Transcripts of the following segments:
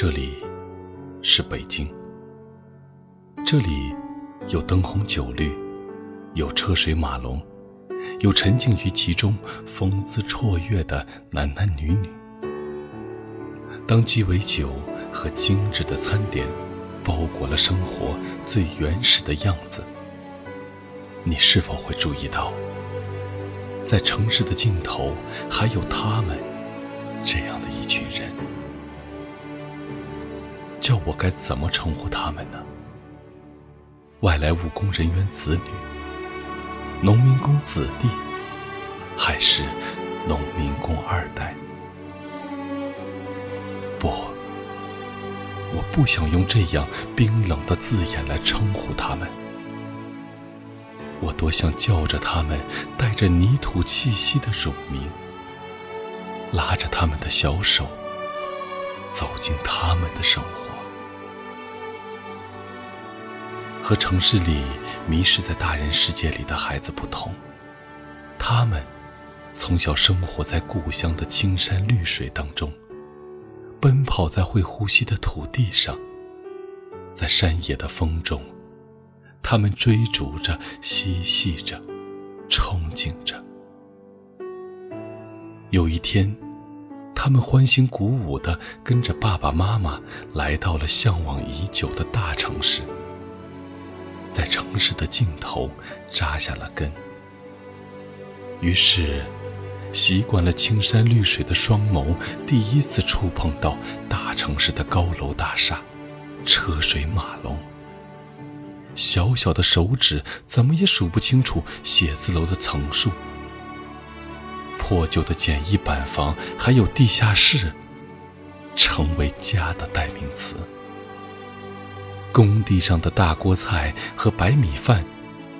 这里是北京，这里有灯红酒绿，有车水马龙，有沉浸于其中、风姿绰约的男男女女。当鸡尾酒和精致的餐点包裹了生活最原始的样子，你是否会注意到，在城市的尽头还有他们这样的一群人？叫我该怎么称呼他们呢？外来务工人员子女、农民工子弟，还是农民工二代？不，我不想用这样冰冷的字眼来称呼他们。我多想叫着他们带着泥土气息的乳名，拉着他们的小手，走进他们的生活。和城市里迷失在大人世界里的孩子不同，他们从小生活在故乡的青山绿水当中，奔跑在会呼吸的土地上，在山野的风中，他们追逐着、嬉戏着、憧憬着。有一天，他们欢欣鼓舞地跟着爸爸妈妈来到了向往已久的大城市。在城市的尽头扎下了根，于是，习惯了青山绿水的双眸，第一次触碰到大城市的高楼大厦、车水马龙。小小的手指怎么也数不清楚写字楼的层数，破旧的简易板房还有地下室，成为家的代名词。工地上的大锅菜和白米饭，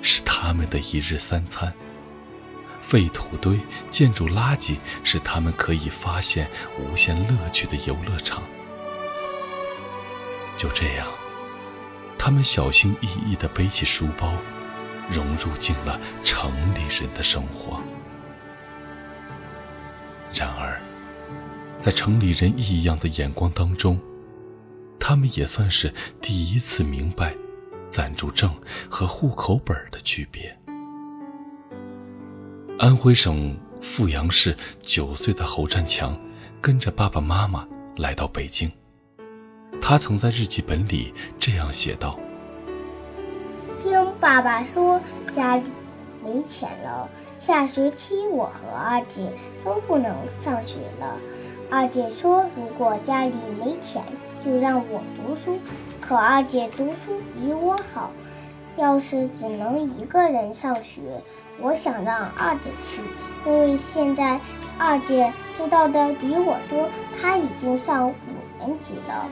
是他们的一日三餐。废土堆、建筑垃圾是他们可以发现无限乐趣的游乐场。就这样，他们小心翼翼地背起书包，融入进了城里人的生活。然而，在城里人异样的眼光当中，他们也算是第一次明白暂住证和户口本的区别。安徽省阜阳市九岁的侯占强跟着爸爸妈妈来到北京。他曾在日记本里这样写道：“听爸爸说家里没钱了，下学期我和二姐都不能上学了。二姐说，如果家里没钱。”就让我读书，可二姐读书比我好。要是只能一个人上学，我想让二姐去，因为现在二姐知道的比我多。她已经上五年级了，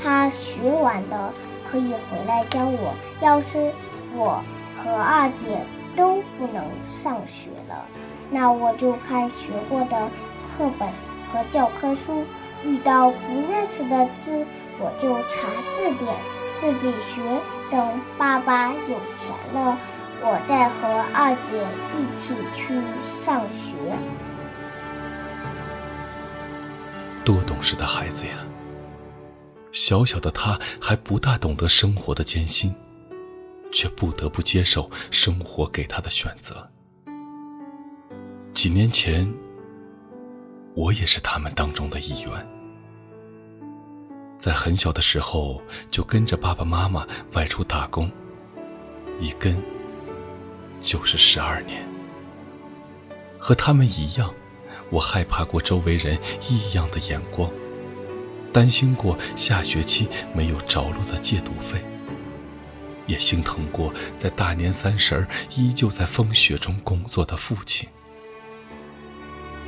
她学完了可以回来教我。要是我和二姐都不能上学了，那我就看学过的课本和教科书。遇到不认识的字，我就查字典，自己学。等爸爸有钱了，我再和二姐一起去上学。多懂事的孩子呀！小小的他还不大懂得生活的艰辛，却不得不接受生活给他的选择。几年前。我也是他们当中的一员，在很小的时候就跟着爸爸妈妈外出打工，一跟就是十二年。和他们一样，我害怕过周围人异样的眼光，担心过下学期没有着落的借读费，也心疼过在大年三十儿依旧在风雪中工作的父亲。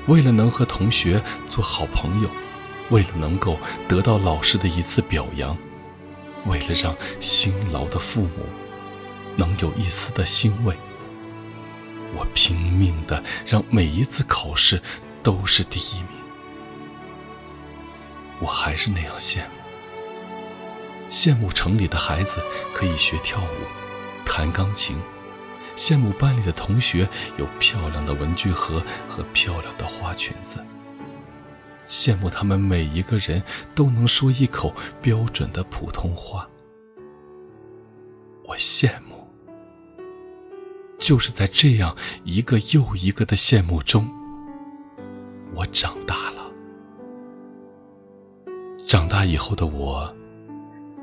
为了能和同学做好朋友，为了能够得到老师的一次表扬，为了让辛劳的父母能有一丝的欣慰，我拼命的让每一次考试都是第一名。我还是那样羡慕，羡慕城里的孩子可以学跳舞、弹钢琴。羡慕班里的同学有漂亮的文具盒和漂亮的花裙子，羡慕他们每一个人都能说一口标准的普通话。我羡慕，就是在这样一个又一个的羡慕中，我长大了。长大以后的我，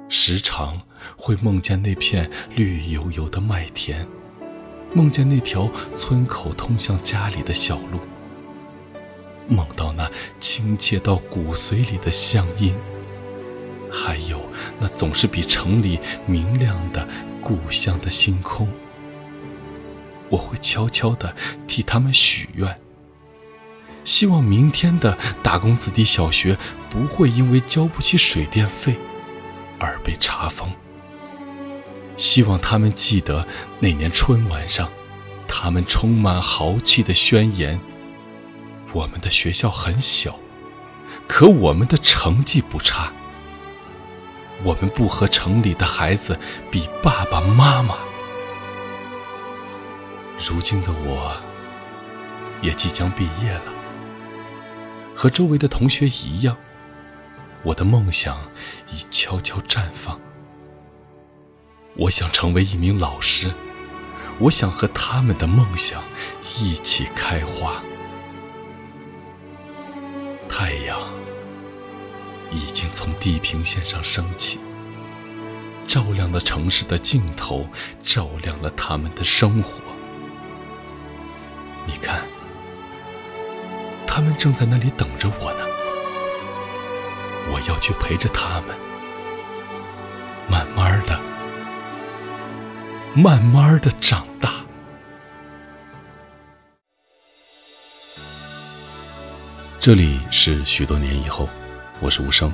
时常会梦见那片绿油油的麦田，梦见那条村口通向家里的小路。梦到那亲切到骨髓里的乡音，还有那总是比城里明亮的故乡的星空。我会悄悄地替他们许愿，希望明天的打工子弟小学不会因为交不起水电费而被查封。希望他们记得那年春晚上，他们充满豪气的宣言。我们的学校很小，可我们的成绩不差。我们不和城里的孩子比爸爸妈妈。如今的我，也即将毕业了，和周围的同学一样，我的梦想已悄悄绽放。我想成为一名老师，我想和他们的梦想一起开花。太阳已经从地平线上升起，照亮了城市的尽头，照亮了他们的生活。你看，他们正在那里等着我呢。我要去陪着他们，慢慢的、慢慢的长大。这里是许多年以后，我是无声。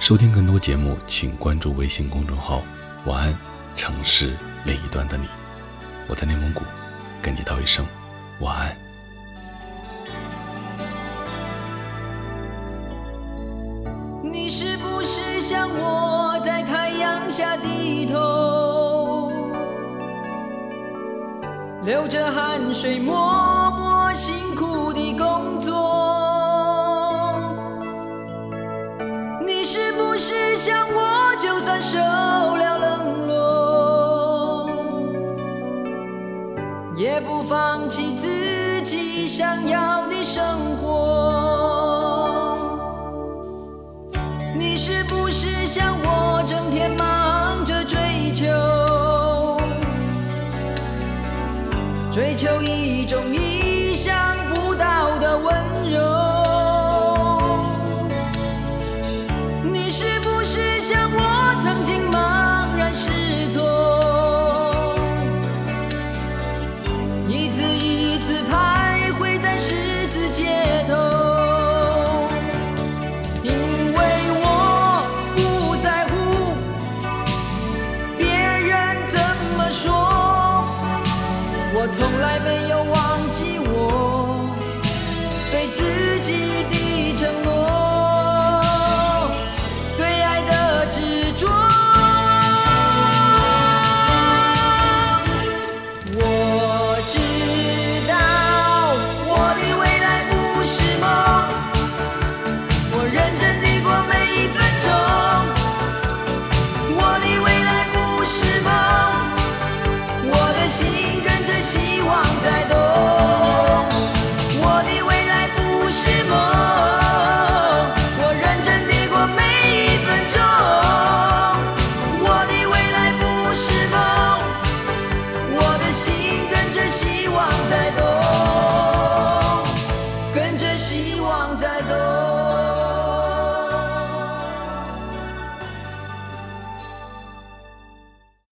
收听更多节目，请关注微信公众号“晚安城市另一端的你”。我在内蒙古，跟你道一声晚安。你是不是像我在太阳下低头，流着汗水，默默辛苦地工作？也不放弃自己想要的生活。你是不是像我，整天忙着追求，追求一种意想不到的温柔？没有忘记我对自己的。